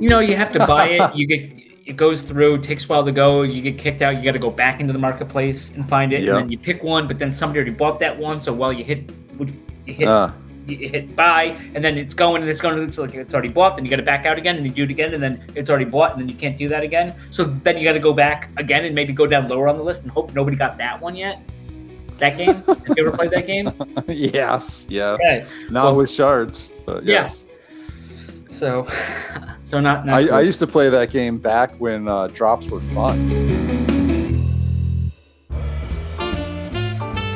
You know, you have to buy it. You get it goes through, takes a while to go. You get kicked out. You got to go back into the marketplace and find it, Yep. and then you pick one. But then somebody already bought that one, so while you hit, you hit, Uh, you hit buy, and then it's going and it's going. It's like it's already bought. Then you got to back out again, and you do it again, and then it's already bought, and then you can't do that again. So then you got to go back again and maybe go down lower on the list and hope nobody got that one yet. That game? Have you ever played that game? yes, yeah. Okay. Not with shards, but Yeah. yes. So, so not. not I, I used to play that game back when uh, drops were fun.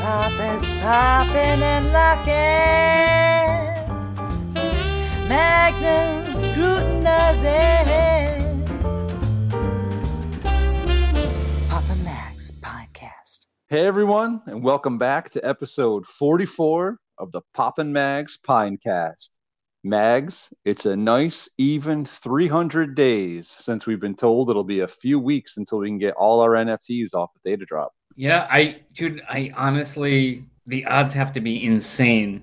Pop is popping and locking. Magnum scrutinizing. Papa Max podcast. Hey everyone, and welcome back to episode 44 of the Poppin' Mags Pinecast. Mags, it's a nice even 300 days since we've been told it'll be a few weeks until we can get all our NFTs off of Theta Drop. Yeah, I, dude, I honestly, the odds have to be insane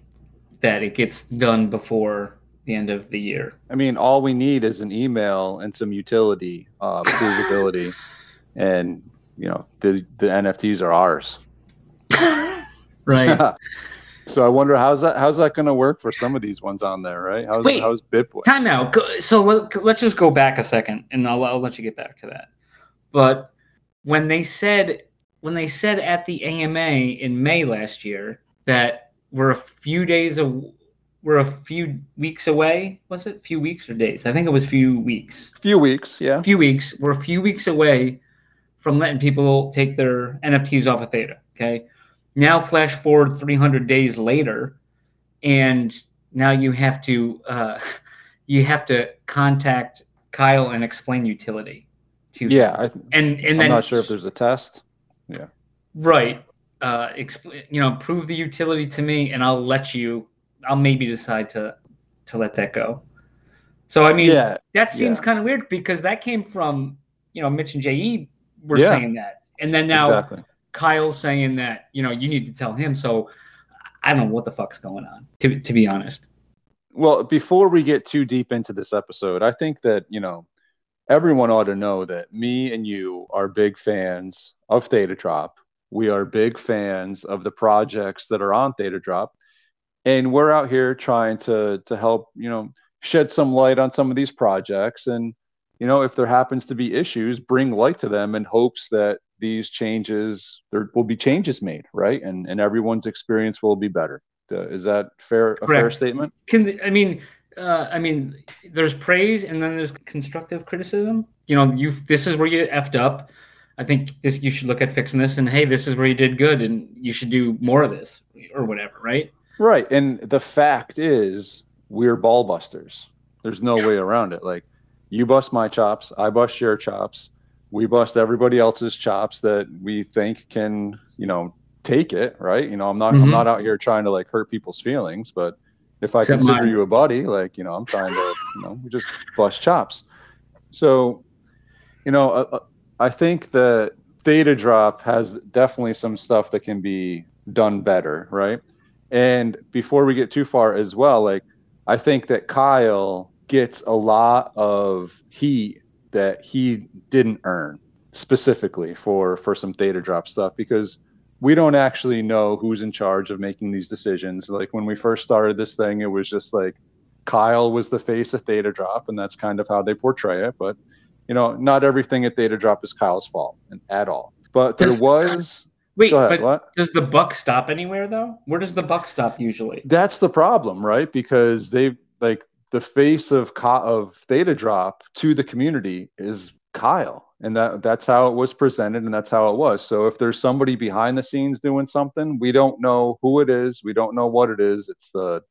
that it gets done before the end of the year. I mean, all we need is an email and some utility uh, provability, and you know the the NFTs are ours. Right. so I wonder how's that how's that going to work for some of these ones on there, right? How's Wait. how's Bitboy? Time out. Go- So let, let's just go back a second, and I'll, I'll let you get back to that. But when they said when they said at the AMA in May last year that we're a few days of we're a few weeks away. Was it a few weeks or days? I think it was a few weeks. few weeks, yeah. A few weeks. We're a few weeks away from letting people take their NFTs off of Theta. Okay. Now flash forward 300 days later, and now you have to uh, you have to contact Kyle and explain utility to Yeah, I, and and I'm then not sure if there's a test. Yeah. Right uh expl- you know prove the utility to me and I'll let you I'll maybe decide to to let that go. So I mean Yeah, that seems yeah. kind of weird because that came from you know Mitch and Je were Yeah. saying that, and then now exactly. Kyle's saying that you know you need to tell him. So I don't know what the fuck's going on. To to be honest, Well, before we get too deep into this episode, I think that, you know, everyone ought to know that me and you are big fans of Theta Drop. We are big fans of the projects that are on Theta Drop. And we're out here trying to to help, you know, shed some light on some of these projects and you know, if there happens to be issues, bring light to them in hopes that these changes there will be changes made, right? And and everyone's experience will be better. Uh, is that fair a fair statement? can I mean uh, I mean there's praise and then there's constructive criticism. You know you this is where you effed up. I think this you should look at fixing this and hey this is where you did good and you should do more of this or whatever, right? Right. And the fact is, we're ball busters. There's no way around it. Like, you bust my chops, I bust your chops, we bust everybody else's chops that we think can, you know, take it. Right. You know, I'm not, Mhm. I'm not out here trying to like hurt people's feelings, but if I Except consider mine. you a buddy, like, you know, I'm trying to, you know, we just bust chops. So, you know, uh, uh, I think that Theta Drop has definitely some stuff that can be done better, right? And before we get too far as well, like I think that Kyle gets a lot of heat that he didn't earn specifically for for some Theta Drop stuff because we don't actually know who's in charge of making these decisions. Like when we first started this thing, it was just like Kyle was the face of Theta Drop, and that's kind of how they portray it. But you know, not everything at Theta Drop is Kyle's fault and at all. But there Does- was Wait, ahead, but what? does the buck stop anywhere though? Where does the buck stop usually? That's the problem, right? Because they've like the face of of Theta Drop to the community is Kyle, and that that's how it was presented, and that's how it was. So if there's somebody behind the scenes doing something, we don't know who it is, we don't know what it is. It's the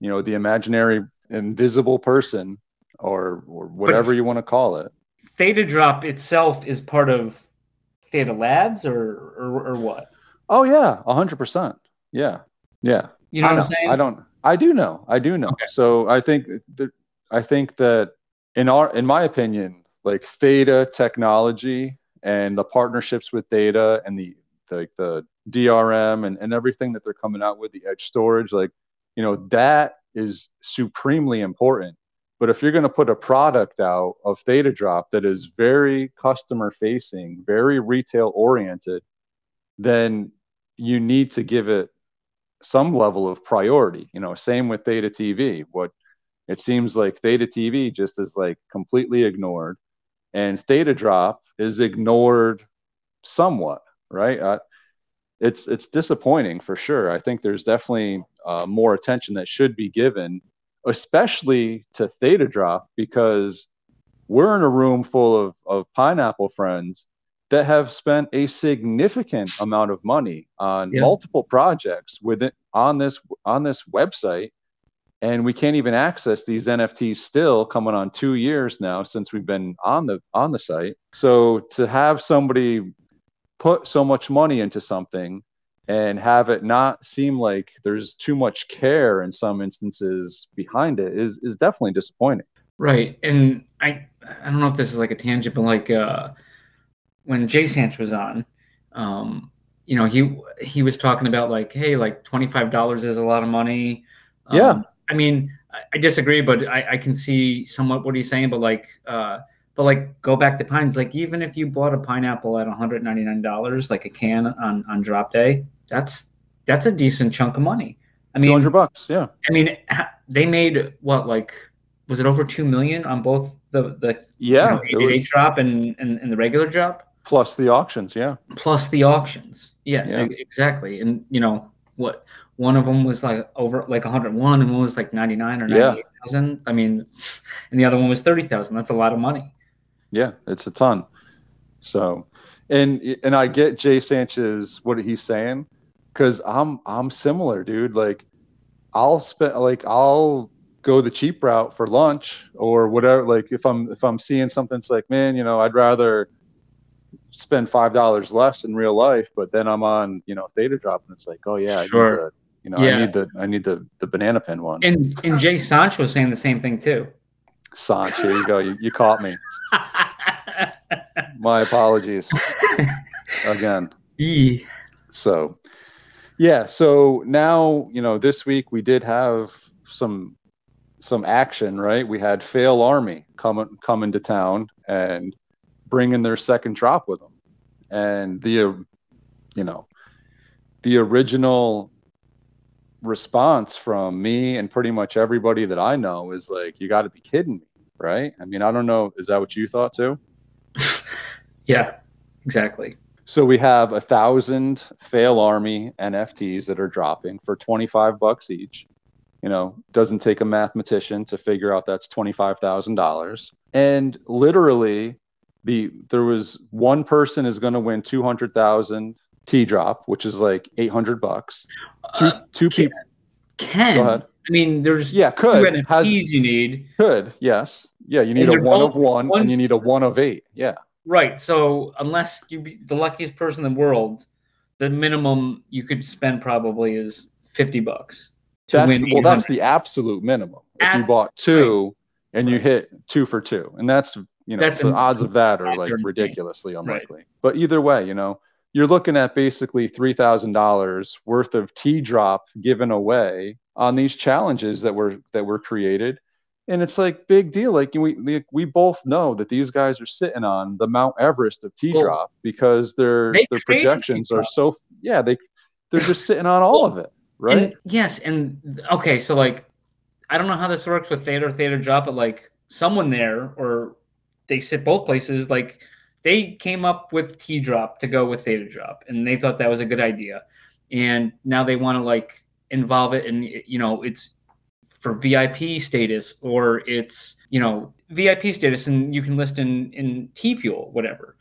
you know the imaginary invisible person, or or whatever you want to call it. Theta Drop itself is part of Theta Labs or or, or what? Oh yeah, hundred percent. Yeah, yeah. You know I what. I'm saying? I don't. I do know. I do know. Okay. So I think that I think that in our in my opinion, like Theta technology and the partnerships with Theta and the the, the DRM and, and everything that they're coming out with, the edge storage, like, you know, that is supremely important But if you're going to put a product out of Theta Drop that is very customer facing, very retail oriented, then you need to give it some level of priority. You know, same with Theta TV. What it seems like Theta TV just is like completely ignored, and Theta Drop is ignored somewhat, right? Uh, it's it's disappointing for sure. I think there's definitely uh, more attention that should be given especially to Theta Drop, because we're in a room full of, of pineapple friends that have spent a significant amount of money on yeah. multiple projects within on this on this website and we can't even access these nfts still coming on two years now since we've been on the on the site so to have somebody put so much money into something and have it not seem like there's too much care in some instances behind it is is definitely disappointing. Right, and I I don't know if this is like a tangent, but like uh, when Jay Sanch was on, um, you know, he he was talking about like, hey, like twenty five dollars is a lot of money. Um, yeah, I mean, I, I disagree, but I, I can see somewhat what he's saying. But like, uh, but like, go back to pines. Like, even if you bought a pineapple at one hundred ninety nine dollars, like a can on on drop day, that's that's a decent chunk of money. I mean, 200 bucks. Yeah. I mean, they made what like was it over two million on both the the yeah you know, was... drop and, and and the regular drop plus the auctions. Yeah. Plus the auctions. Yeah, yeah. exactly. And you know what? One of them was like over like 101, and one was like 99 or 98,000. Yeah. I mean, and the other one was 30,000. That's a lot of money. Yeah, it's a ton. So, and and I get Jay sanchez what he's saying because I'm I'm similar, dude. Like I'll spend like I'll go the cheap route for lunch or whatever. Like if I'm if I'm seeing something, it's like, man, you know, I'd rather spend five dollars less in real life, but then I'm on, you know, Theta Drop, and it's like, oh yeah, sure. I need the, you know, yeah. I need the I need the the banana pin one. And and Jay Sanch was saying the same thing too. Sanch, here you go. You, you caught me. My apologies again. E. So yeah, so now, you know, this week we did have some some action, right? We had Fail Army coming coming to town and bringing their second drop with them. And the uh, you know, the original response from me and pretty much everybody that I know is like, you got to be kidding me, right? I mean, I don't know. Is that what you thought too? yeah, exactly. So we have a thousand fail army NFTs that are dropping for 25 bucks each. You know, doesn't take a mathematician to figure out that's $25,000. And literally the there was one person is going to win 200,000 T drop, which is like 800 bucks. Two uh, two people can. Go ahead. I mean, there's yeah, could has, you need. Could yes, yeah. You need a one of one, and you need a one of eight. Yeah. Right. So unless you be the luckiest person in the world, the minimum you could spend probably is fifty bucks. That's well, that's the absolute minimum. If At, you bought two right. and you hit two for two, and that's you know that's the odds of that are like ridiculously unlikely. Right. But either way, you know, you're looking at basically three thousand dollars worth of T drop given away on these challenges that were that were created and it's like big deal. Like we we both know that these guys are sitting on the Mount Everest of T drop well, because their their projections are so yeah they they're just sitting on all of it right. And, yes, and okay, so like I don't know how this works with Theta or Theta drop, but like someone there or they sit both places like they came up with T drop to go with Theta drop, and they thought that was a good idea, and now they want to like involve it and you know it's for VIP status or it's, you know, VIP status and you can list in in T fuel, whatever.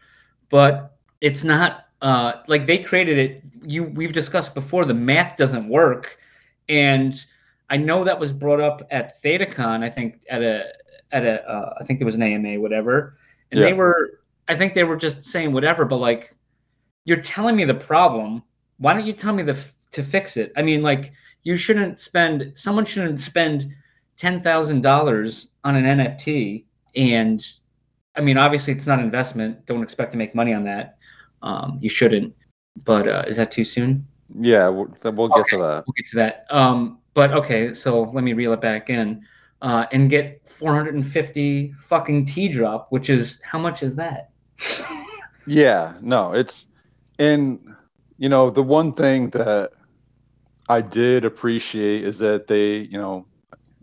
But it's not uh like they created it you we've discussed before the math doesn't work and I know that was brought up at ThetaCon, I think at a at a uh, I think there was an AMA whatever. And yeah. they were I think they were just saying whatever, but like you're telling me the problem. Why don't you tell me the to fix it? I mean, like you shouldn't spend someone shouldn't spend ten thousand dollars on an NFT and I mean obviously it's not investment. Don't expect to make money on that. Um, you shouldn't. But uh, is that too soon? Yeah, we'll, we'll get okay, to that. We'll get to that. Um, but okay, so let me reel it back in. Uh, and get 450 fucking T drop, which is how much is that? Yeah, no, it's and you know the one thing that I did appreciate is that they, you know,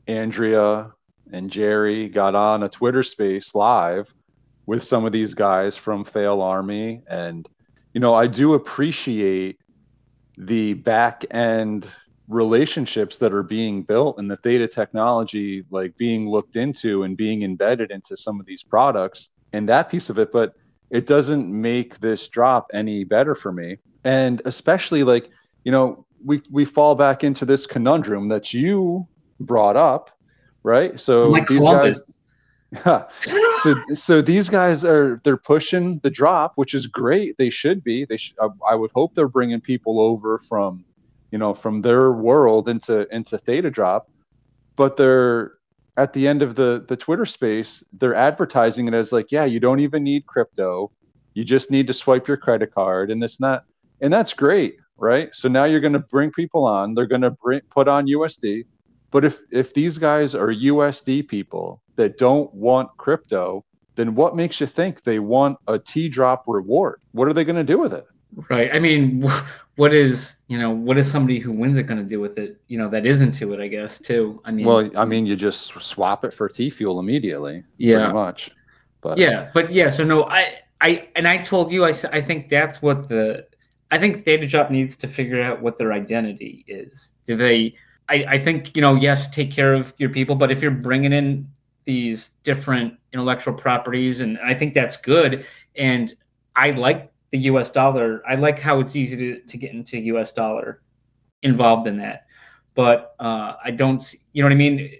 Andrea and Jerry got on a Twitter space live with some of these guys from Fail Army and you know, I do appreciate the back end relationships that are being built and the theta technology like being looked into and being embedded into some of these products and that piece of it but it doesn't make this drop any better for me. And especially like you know we we fall back into this conundrum that you brought up right? So Like these Columbus. guys so so these guys are they're pushing the drop which is great. They should be. They should I, I would hope they're bringing people over from you know from their world into into theta drop. But they're at the end of the the twitter space they're advertising it as like yeah you don't even need crypto. You just need to swipe your credit card and it's not and that's great right? So now you're going to bring people on. They're going to bring put on usd but if if these guys are usd people that don't want crypto then what makes you think they want a t drop reward? What are they going to do with it Right. I mean, what is you know what is somebody who wins it going to do with it? You know that is into it, I guess too. I mean, well i mean you just swap it for t fuel immediately yeah, much but yeah, but yeah. So no, I I and I told you I I think that's what the I think Theta Drop needs to figure out what their identity is. Do they? I I think you know yes, take care of your people, but if you're bringing in these different intellectual properties, and I think that's good, and I like the U.S. dollar. I like how it's easy to to get into U.S. dollar involved in that, but uh, I don't. s- You know what I mean?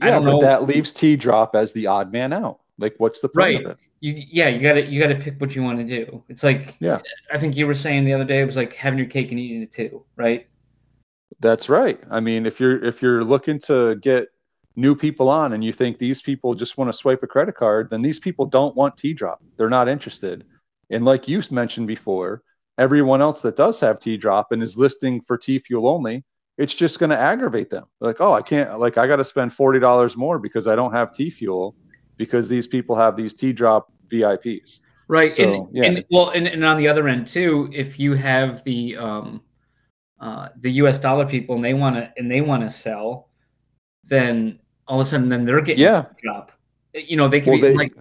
I yeah don't but know. that leaves t drop as the odd man out like what's the point Right. of it you yeah you gotta you gotta pick what you want to do it's like Yeah. i think you were saying the other day it was like having your cake and eating it too right That's right. I mean, if you're if you're looking to get new people on and you think these people just want to swipe a credit card, then these people don't want T drop. They're not interested. And like you mentioned before, everyone else that does have T drop and is listing for T fuel only, it's just going to aggravate them. Like, oh, I can't like I got to spend forty dollars more because I don't have T fuel because these people have these T drop VIPs. right So, and, yeah. and well and, and on the other end too if you have the um uh the us dollar people and they want to and they want to sell then all of a sudden then they're getting Yeah. drop you know they can Well, be they like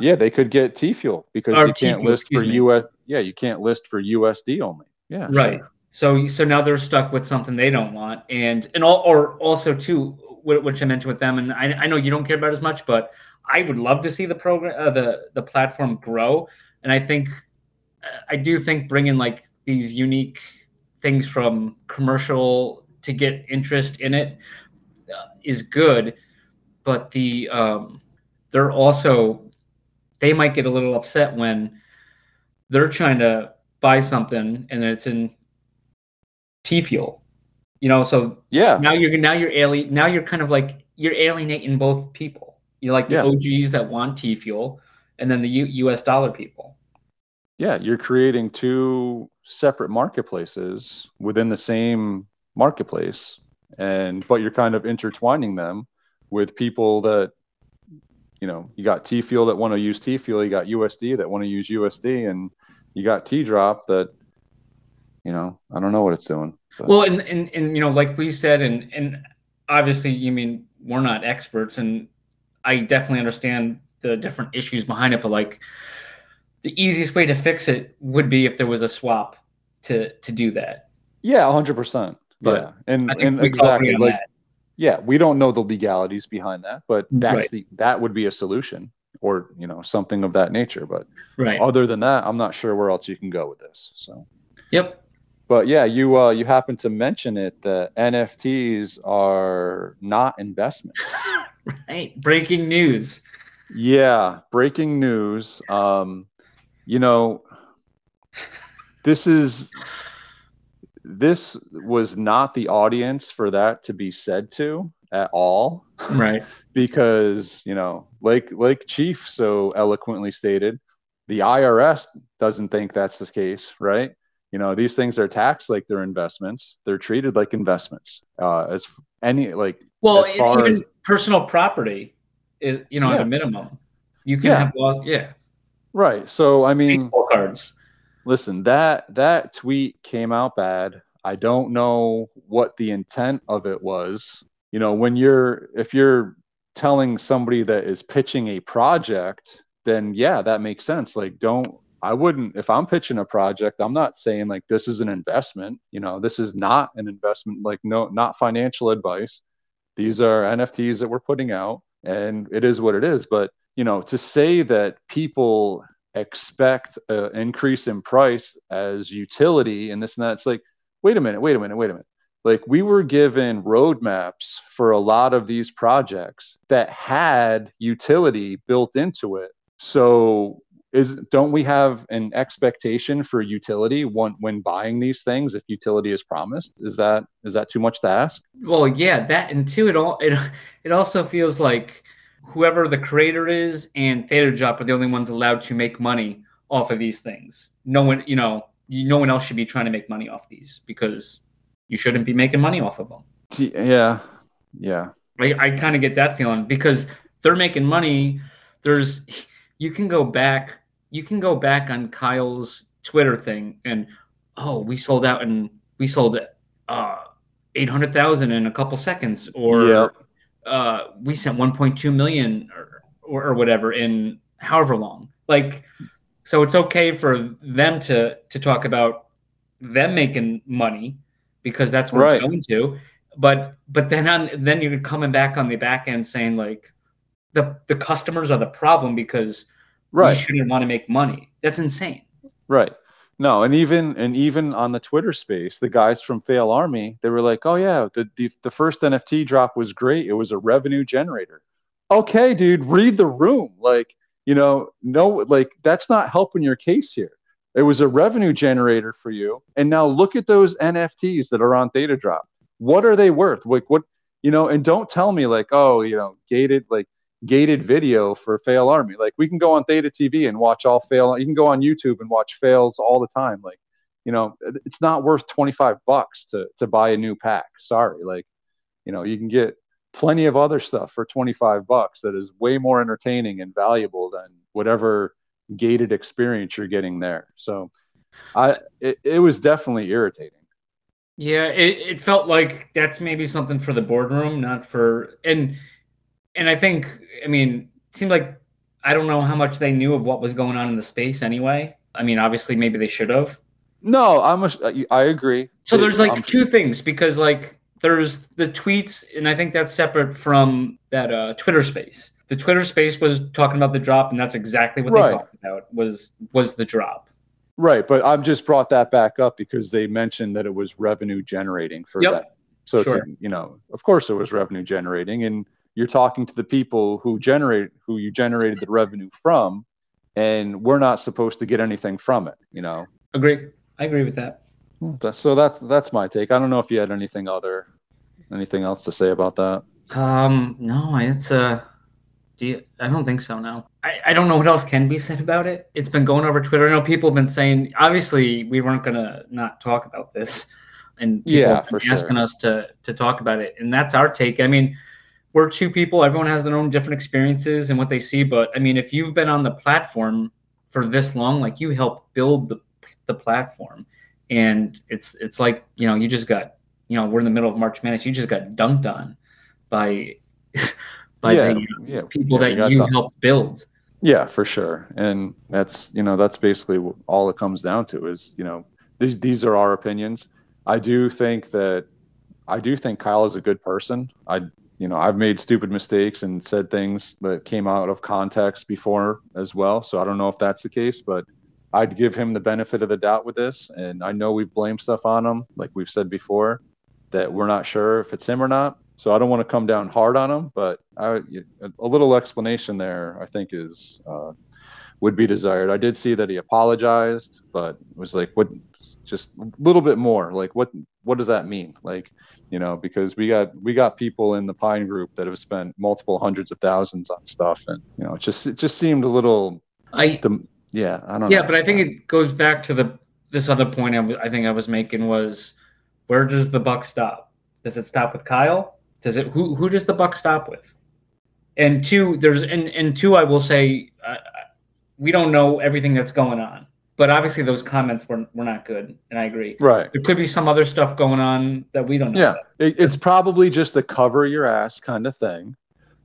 yeah they could get T fuel because Or you can't list for me. US. Yeah, you can't list for USD only. Yeah, right sure. so so now they're stuck with something they don't want and and all or also too which i mentioned with them and i, I know you don't care about as much but i would love to see the program uh, the the platform grow and i think uh, i do think bringing like these unique things from commercial to get interest in it uh, good but the um they're also they might get a little upset when they're trying to buy something and it's in T fuel. You know, so Yeah, now you're now you're alien now you're kind of like you're alienating both people. You're like the Yeah. OGs that want T fuel and then the U- US dollar people. yeah, you're creating two separate marketplaces within the same marketplace, and but you're kind of intertwining them with people that you know you got T fuel that want to use T fuel, you got USD that want to use USD, and you got T drop that you know I don't know what it's doing. but- Well, and, and and you know, like we said, and and obviously, you mean we're not experts, and I definitely understand the different issues behind it. But like, the easiest way to fix it would be if there was a swap to to do that. yeah, hundred percent. But Yeah, and and we can all agree exactly like that. Yeah, we don't know the legalities behind that, but that's Right. the that would be a solution or you know something of that nature. But Right. other than that, I'm not sure where else you can go with this. So, Yep. but yeah, you uh, you happen to mention it that NFTs are not investments. Right. Breaking news. yeah, breaking news. Um, you know, this is this was not the audience for that to be said to at all. Right. because you know like like chief so eloquently stated the irs doesn't think that's the case right you know these things are taxed like they're investments they're treated like investments uh as any like Well, even as- personal property is you know at a minimum. You can Yeah. have laws. Yeah, right. So I mean, cards. Listen, that that tweet came out bad. I don't know what the intent of it was. You know, when you're if you're telling somebody that is pitching a project, then yeah, that makes sense. Like don't I wouldn't if I'm pitching a project, I'm not saying like this is an investment, you know, this is not an investment like no not financial advice. These are NFTs that we're putting out and it is what it is, but you know, to say that people expect an increase in price as utility and this and that. It's like, wait a minute, wait a minute, wait a minute. Like we were given roadmaps for a lot of these projects that had utility built into it. So is don't we have an expectation for utility when, when buying these things if utility is promised? Is that is that too much to ask? Well, yeah, that and two, it all it it also feels like whoever the creator is and Theta Drop are the only ones allowed to make money off of these things. No one, you know, you, no one else should be trying to make money off these because you shouldn't be making money off of them. Yeah. Yeah. I, I kind of get that feeling because they're making money. There's you can go back you can go back on Kyle's Twitter thing and oh we sold out and we sold uh eight hundred thousand in a couple seconds or Yep. Uh we sent one point two million or, or or whatever in however long. Like so it's okay for them to to talk about them making money because that's what Right. it's going to but but then on then you're coming back on the back end saying like the the customers are the problem because Right. you shouldn't want to make money. That's insane. Right. No, and even and even on the Twitter space, the guys from Fail Army, they were like, "Oh yeah, the, the the first NFT drop was great. It was a revenue generator." Okay, dude, read the room. Like, you know, no, like that's not helping your case here. It was a revenue generator for you, and now look at those NFTs that are on Theta Drop. What are they worth? Like, what you know? And don't tell me like, oh, you know, gated like gated video for Fail Army. Like we can go on Theta TV and watch all fail. You can go on YouTube and watch fails all the time. Like, you know, it's not worth 25 bucks to to buy a new pack. Sorry. Like, you know, you can get plenty of other stuff for 25 bucks that is way more entertaining and valuable than whatever gated experience you're getting there. So I it, it was definitely irritating. Yeah, it, it felt like that's maybe something for the boardroom, not for and and I think I mean it seemed like I don't know how much they knew of what was going on in the space anyway. I mean, obviously maybe they should have. No, I'm a, I agree. So there's like I'm- two things because like there's the tweets, and I think that's separate from that uh, Twitter space. The Twitter space was talking about the drop, and that's exactly what Right. they talked about was was the drop. Right, but I've just brought that back up because they mentioned that it was revenue generating for Yep. that. So Sure. you know, of course it was revenue generating, and you're talking to the people who generate who you generated the revenue from, and we're not supposed to get anything from it. You know, Agree. I agree with that. So that's that's my take. I don't know if you had anything other, anything else to say about that. Um, no, it's uh do you, I don't think so. No, I, I don't know what else can be said about it. It's been going over Twitter. I know people have been saying. Obviously, we weren't gonna not talk about this, and people Yeah, for sure. asking us to to talk about it, and that's our take. I mean, we're two people. Everyone has their own different experiences and what they see. But I mean, if you've been on the platform for this long, like you helped build the the platform, and it's it's like you know you just got you know we're in the middle of March Madness. You just got dunked on by by yeah, the yeah, uh, people yeah, that you helped build. Yeah, for sure. And that's, you know, that's basically all it comes down to is, you know, these, these are our opinions. I do think that, I do think Kyle is a good person. I, you know, I've made stupid mistakes and said things that came out of context before as well. So I don't know if that's the case, but I'd give him the benefit of the doubt with this. And I know we've blamed stuff on him, like we've said before, that we're not sure if it's him or not. So I don't want to come down hard on him, but I, a little explanation there, I think, is uh, would be desired. I did see that he apologized, but it was like, what? Just a little bit more. Like, what? What does that mean? Like, you know, because we got we got people in the Pine Group that have spent multiple hundreds of thousands on stuff, and you know, it just it just seemed a little. I yeah, I don't yeah, know. but I think it goes back to the this other point I, w- I think I was making was where does the buck stop? Does it stop with Kyle Does it? Who who does the buck stop with? And two, there's and and two, I will say, uh, we don't know everything that's going on, but obviously those comments were were not good, and I agree. Right. There could be some other stuff going on that we don't know. Yeah. It, it's probably just a cover your ass kind of thing,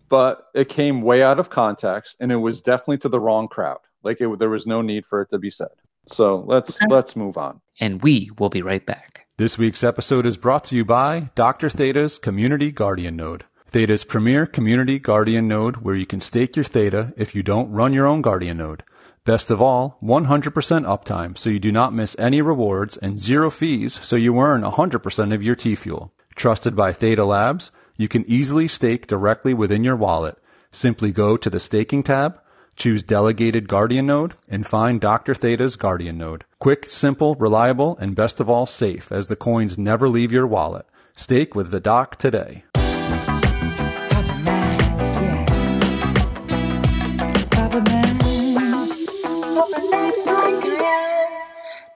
but it came way out of context and it was definitely to the wrong crowd. Like it, there was no need for it to be said. So let's Okay. let's move on. And we will be right back. This week's episode is brought to you by Dr. Theta's Community Guardian Node. Theta's premier community guardian node where you can stake your Theta if you don't run your own guardian node. Best of all, 100% uptime so you do not miss any rewards and zero fees so you earn 100% of your T fuel. Trusted by Theta Labs, you can easily stake directly within your wallet. Simply go to the staking tab, choose delegated guardian node, and find Dr. Theta's guardian node. Quick, simple, reliable, and best of all safe as the coins never leave your wallet. Stake with the doc today.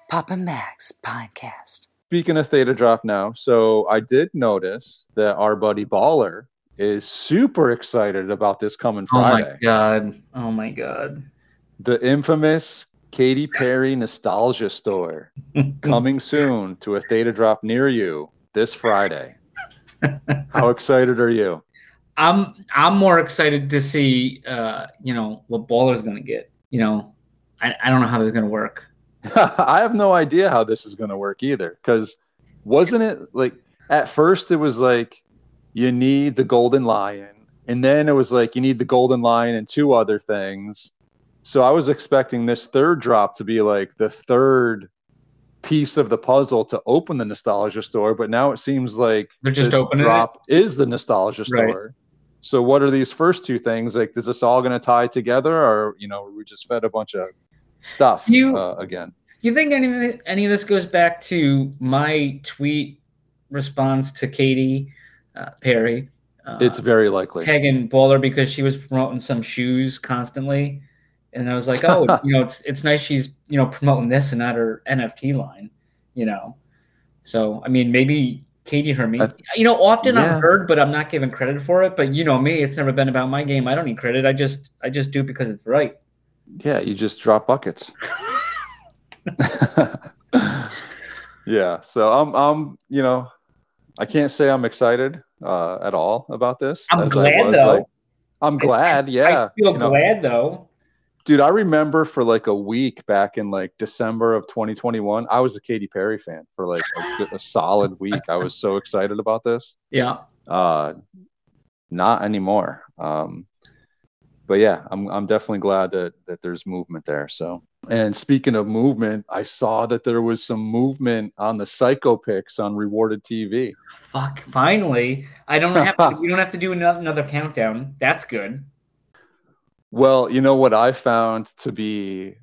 Papa Max Podcast. Speaking of Theta Drop now, so I did notice that our buddy Baller is super excited about this coming Friday. Oh my god. Oh my god. the infamous Katy Perry Nostalgia Store coming soon to a Theta Drop near you this Friday. How excited are you? I'm I'm more excited to see uh, you know, what Baller's gonna get. You know, I, I don't know how this is gonna work. I have no idea how this is going to work either. Because wasn't it like at first it was like you need the golden lion, and then it was like you need the golden lion and two other things. So I was expecting this third drop to be like the third piece of the puzzle to open the nostalgia store, but now it seems like They're just this opening drop is the nostalgia Right. store. So what are these first two things? Like, is this all going to tie together, or you know, we just fed a bunch of stuff You- uh, again? You think any of any of this goes back to my tweet response to Katy uh, Perry? Uh, It's very likely. tagging Baller because she was promoting some shoes constantly, and I was like, oh, you know, it's it's nice she's you know promoting this and not her NFT line, you know. So I mean, maybe Katie me. You know, often yeah. I'm heard, but I'm not given credit for it. But you know me, it's never been about my game. I don't need credit. I just I just do it because it's right. Yeah, you just drop buckets. yeah, so I'm I'm you know I can't say I'm excited uh, at all about this. I'm glad, was, though. like- I'm glad, yeah. I feel you know. glad though. dude. I remember for like a week back in like December of 2021, I was a Katy Perry fan for like a, a solid week. I was so excited about this. Yeah. Uh, not anymore. Um, but yeah, I'm I'm definitely glad that that there's movement there. So, and speaking of movement, I saw that there was some movement on the Psycho picks on Rewarded TV. Fuck. Finally, I don't have to. we don't have to do another, another countdown. That's good. Well, you know what I found to be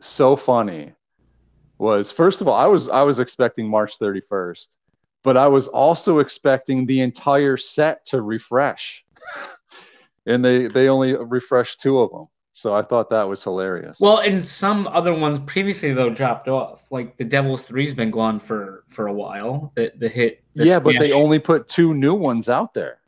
so funny was first of all, I was I was expecting March 31st, but I was also expecting the entire set to refresh. and they they only refreshed two of them. So I thought that was hilarious. Well, and some other ones previously though dropped off. Like the Devil's Three's been gone for for a while. The the hit. the yeah, but they only put two new ones out there.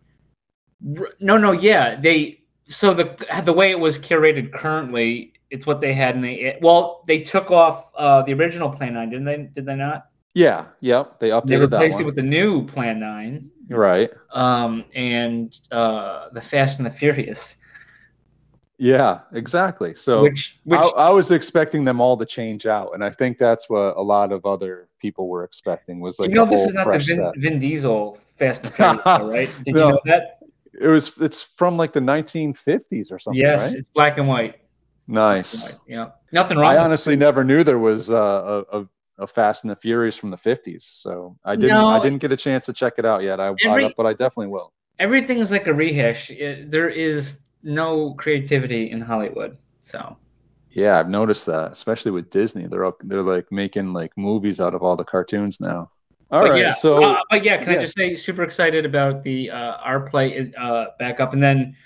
No, no, yeah. They so the the way it was curated currently, it's what they had, and they well they took off uh the original Plan Nine, didn't they? Did they not? Yeah, yep, they They updated that replaced it with the new Plan Nine, right. um, and uh the Fast and the Furious, Yeah, exactly. So which which I, I was expecting them all to change out, and I think that's what a lot of other people were expecting was like you know this is not the Vin. Vin Diesel Fast and Furious, though, right? Did No. you know that? It was it's from like the 1950s or something, yes, right? it's black and white. Nice. Right, Yeah, nothing wrong. I with it. honestly never knew there was uh, a, a a Fast and the Furious from the 50s, so I didn't No. I didn't get a chance to check it out yet. I, Every- I but I definitely will. everything's like a rehash. It- there is no creativity in Hollywood. So Yeah, I've noticed that, especially with Disney. They're all, they're like making like movies out of all the cartoons now. All but right, yeah, so uh, but yeah, can yeah. I just say, super excited about the uh, our play uh, back up, and then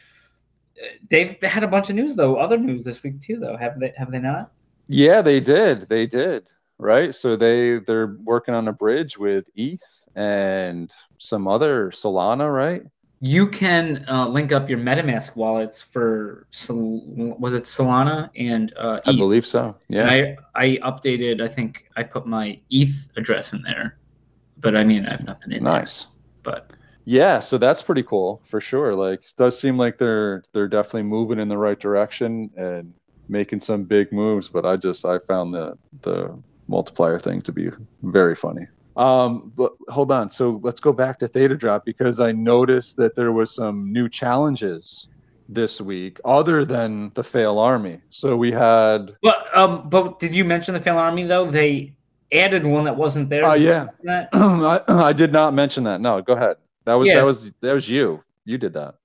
uh, they've they had a bunch of news though, other news this week too, though. Have they? Have they not? yeah, they did, they did. Right? So they they're working on a bridge with ETH and some other Solana, right? You can uh, link up your MetaMask wallets for Sol- was it Solana and uh, I believe so. Yeah. I I updated. I think I put my ETH address in there, but I mean I have nothing in nice. there. But Yeah, so that's pretty cool for sure. Like, it does seem like they're they're definitely moving in the right direction and making some big moves. But I just I found the the multiplier thing to be very funny. Um, but hold on. So let's go back to Theta Drop because I noticed that there was some new challenges this week other than the fail army. So we had but um but did you mention the Fail Army though? They added one that wasn't there. Oh yeah. That? I, I did not mention that. No, go ahead. That was Yes. that was that was you. You did that.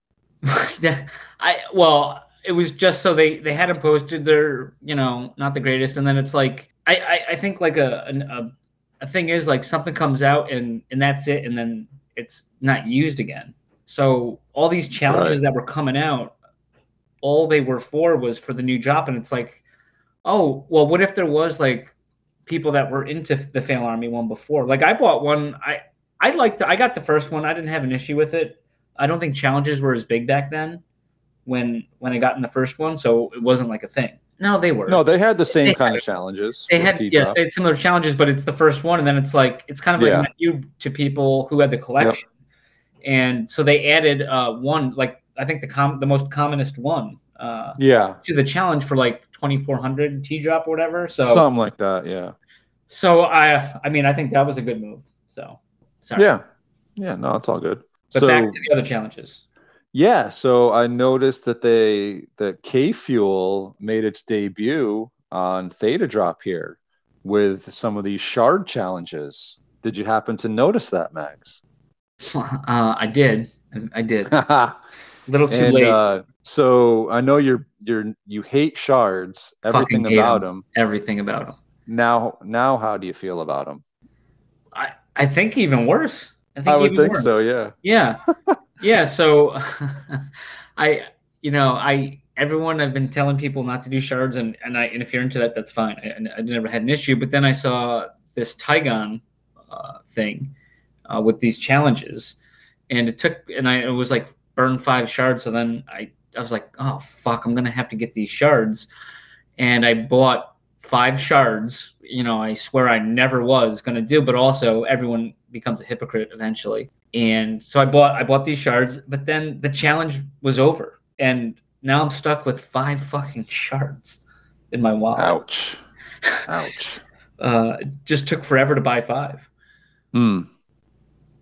Yeah, I well, it was just so they they hadn't posted their you know not the greatest, and then it's like I I, I think like a, a a thing is like something comes out and and that's it, and then it's not used again. So all these challenges Right. that were coming out, all they were for was for the new drop, and it's like, oh well, what if there was like people that were into the Fail Army one before? Like I bought one, I I liked I got the first one, I didn't have an issue with it. I don't think challenges were as big back then when when I got in the first one, so it wasn't like a thing. No, they were. No, they had the same They kind had- of challenges. they had yes, they had similar challenges, but it's the first one, and then it's like it's kind of like Yeah. you to people who had the collection, and so they added uh, one like I think the com- the most commonest one uh, Yeah, to the challenge for like twenty four hundred T drop or whatever. So something like that. Yeah, so I I mean I think that was a good move. So sorry, yeah, yeah. No, it's all good. But so back to the other challenges. Yeah, so I noticed that they that K Fuel made its debut on Theta Drop here with some of these shard challenges. Did you happen to notice that, Max? Uh, I did. I did. A little too and late. uh, so I know you're you're you hate shards, everything hate about 'em. them. everything about them. Now, now, how do you feel about them? I, I think even worse. I think I would think worse. so. Yeah. Yeah. yeah. So I, you know, I, everyone I've been telling people not to do shards and, and I, you're into that, that's fine. I, I never had an issue, but then I saw this Tygon uh, thing uh, with these challenges and it took, and I, it was like burn five shards. So then I, I was like, oh fuck, I'm to have to get these shards. And I bought five shards, you know, I swear I never was to do, but also everyone becomes a hypocrite eventually. And so I bought I bought these shards, but then the challenge was over. And now I'm stuck with five fucking shards in my wallet. Ouch. Ouch. Uh, it just took forever to buy five. Hmm.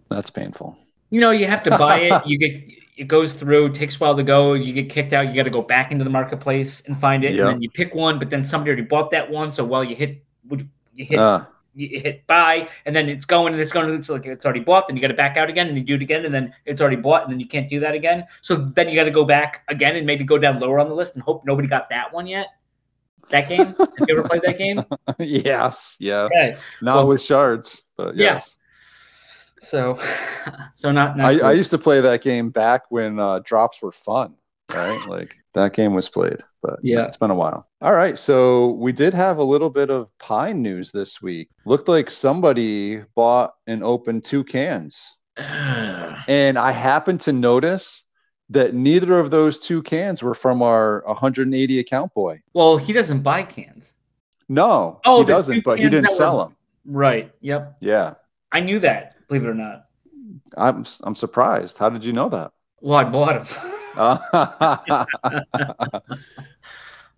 That's painful. You know, you have to buy it. You get it goes through. It takes a while to go. You get kicked out. You got to go back into the marketplace and find it. Yep. And then you pick one, but then somebody already bought that one. So while you hit, would you hit Uh, you hit buy and then it's going and it's going to, it's like it's already bought then you got to back out again and you do it again and then it's already bought and then you can't do that again so then you got to go back again and maybe go down lower on the list and hope nobody got that one yet that game have you ever played that game yes. Yes. okay Not with shards, but Yeah. yes. so so not, not I. I used to play that game back when uh, drops were fun, right? like that game was played, but Yeah. it's been a while. All right, so we did have a little bit of pine news this week. Looked like somebody bought and opened two cans, and I happened to notice that neither of those two cans were from our 180 account boy. well he doesn't buy cans No, Oh, he doesn't, but he didn't sell were- them. right yep Yeah, i knew that believe it or not I'm I'm surprised. How did you know that? well i bought them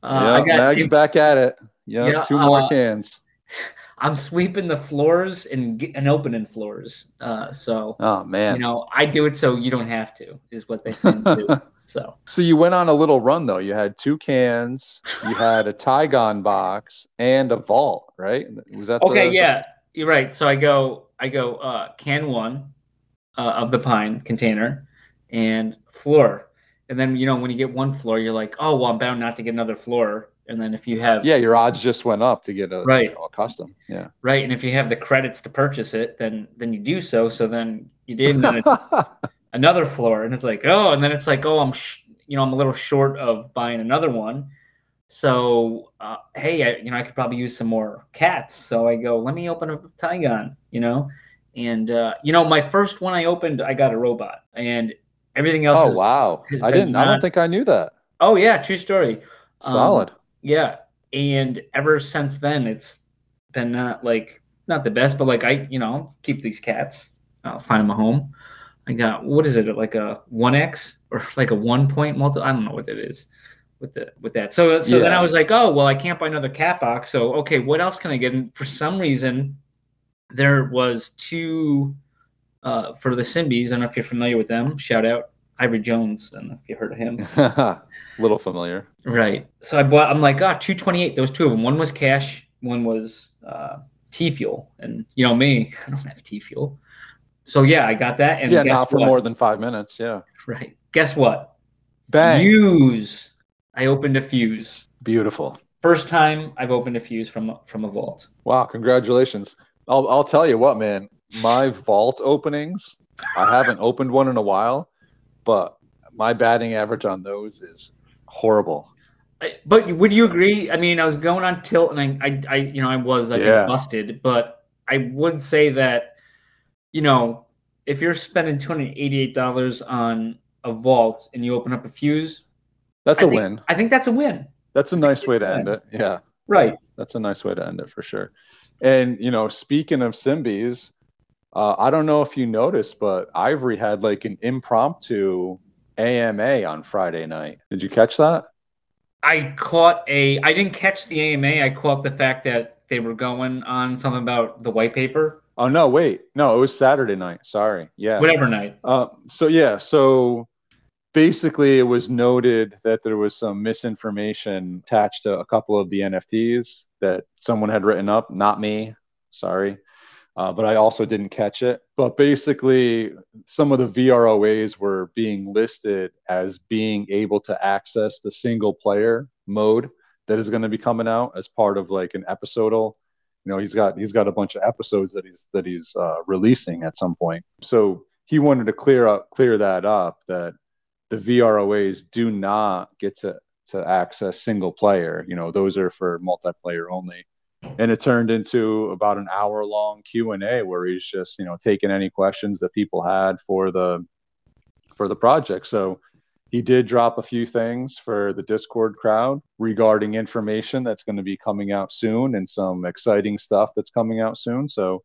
Uh, yeah, I got Mag's back at it. Yeah, Yeah, two more uh, cans. i'm sweeping the floors and and opening floors uh so Oh man. you know, I do it so you don't have to, is what they do. So so you went on a little run though. You had two cans, you had a Tygon box, and a vault, right? Was that okay, the, yeah, you're right. So I go, I go, uh, can one uh, of the pine container and floor, and then you know when you get one floor, you're like, oh well, I'm bound not to get another floor. And then if you have Yeah, your odds just went up to get a Right. you know, a custom. Yeah. right, and if you have the credits to purchase it, then then you do so. So then you did, and then it's another floor and it's like oh and then it's like oh i'm sh- you know i'm a little short of buying another one So, uh, hey, I, you know, I could probably use some more cats. So I go, let me open a Tygon, you know, and uh, you know, my first one I opened, I got a robot, and everything else. Oh is- wow! I didn't. I don't think I knew that. Oh yeah, true story. Um, Solid. yeah, and ever since then, it's been not like not the best, but like I, you know, keep these cats. I'll find them a home. I got what is it like a one X or like a one point multi? I don't know what it is with the with that. So so then I was like, oh well, I can't buy another cat box. So okay, what else can I get? And for some reason, there was two uh, for the Simbies. I don't know if you're familiar with them. Shout out Ivory Jones. I don't know if you heard of him. Little familiar. Right. So I bought. I'm like, ah, twenty eight. There was two of them. One was cash. One was uh, T fuel. And you know me, I don't have T fuel. So yeah, I got that. And yeah, not for what? more than five minutes. Yeah. Right. Guess what? Bang. Fuse. I opened a fuse. Beautiful. First time I've opened a fuse from a- from a vault. Wow, congratulations. I'll I'll tell you what, man. My vault openings, I haven't opened one in a while, but my batting average on those is horrible. I, but would you agree? I mean, I was going on tilt, and I, I, I you know, I was I think, busted. But I would say that, you know, if you're spending two hundred eighty-eight dollars on a vault and you open up a fuse, That's I a think- win. I think that's a win. That's a nice way to end it. Yeah. Right. That's a nice way to end it for sure. And you know, speaking of Simbies, uh, I don't know if you noticed, but Ivory had like an impromptu AMA on Friday night. Did you catch that? I caught a. I didn't catch the AMA. I caught the fact that they were going on something about the white paper, Oh no, wait, no, it was Saturday night. Sorry, yeah. whatever night. Uh, so yeah, so basically, it was noted that there was some misinformation attached to a couple of the NFTs that someone had written up. Not me, sorry, uh, but I also didn't catch it. But basically, some of the VROAs were being listed as being able to access the single player mode that is going to be coming out as part of like an episodal. You know he's got he's got a bunch of episodes that he's that he's uh, releasing at some point. So he wanted to clear up clear that up that the VROAs do not get to to access single player. You know those are for multiplayer only and it turned into about an hour long Q&A where he's just you know taking any questions that people had for the for the project so he did drop a few things for the Discord crowd regarding information that's going to be coming out soon and some exciting stuff that's coming out soon. So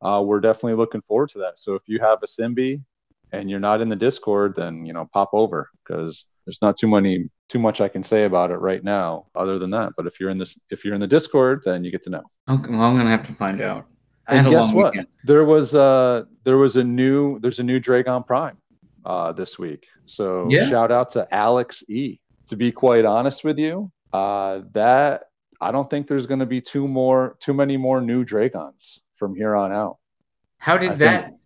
uh, we're definitely looking forward to that. So if you have a Simbi and you're not in the Discord, then you know pop over because there's not too many too much I can say about it right now other than that. But if you're in this if you're in the Discord, then you get to know. Okay, well, I'm gonna have to find out. I And had a guess long what? weekend. There was uh there was a new there's a new Dragon Prime uh this week. So Yeah. shout out to Alex E. To be quite honest with you, uh that I don't think there's gonna be two more too many more new Dragons from here on out. How did I that? think-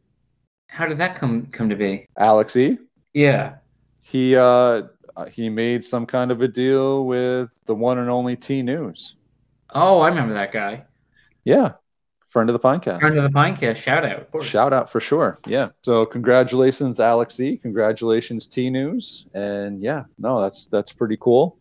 How did that come come to be? Alex E. Yeah. He uh uh, he made some kind of a deal with the one and only T News. Oh, I remember that guy. Yeah. Friend of the Pinecast. Friend of the Pinecast. Shout out. Shout out for sure. Yeah. So congratulations, Alex E. Congratulations, T News. And yeah, no, that's that's pretty cool.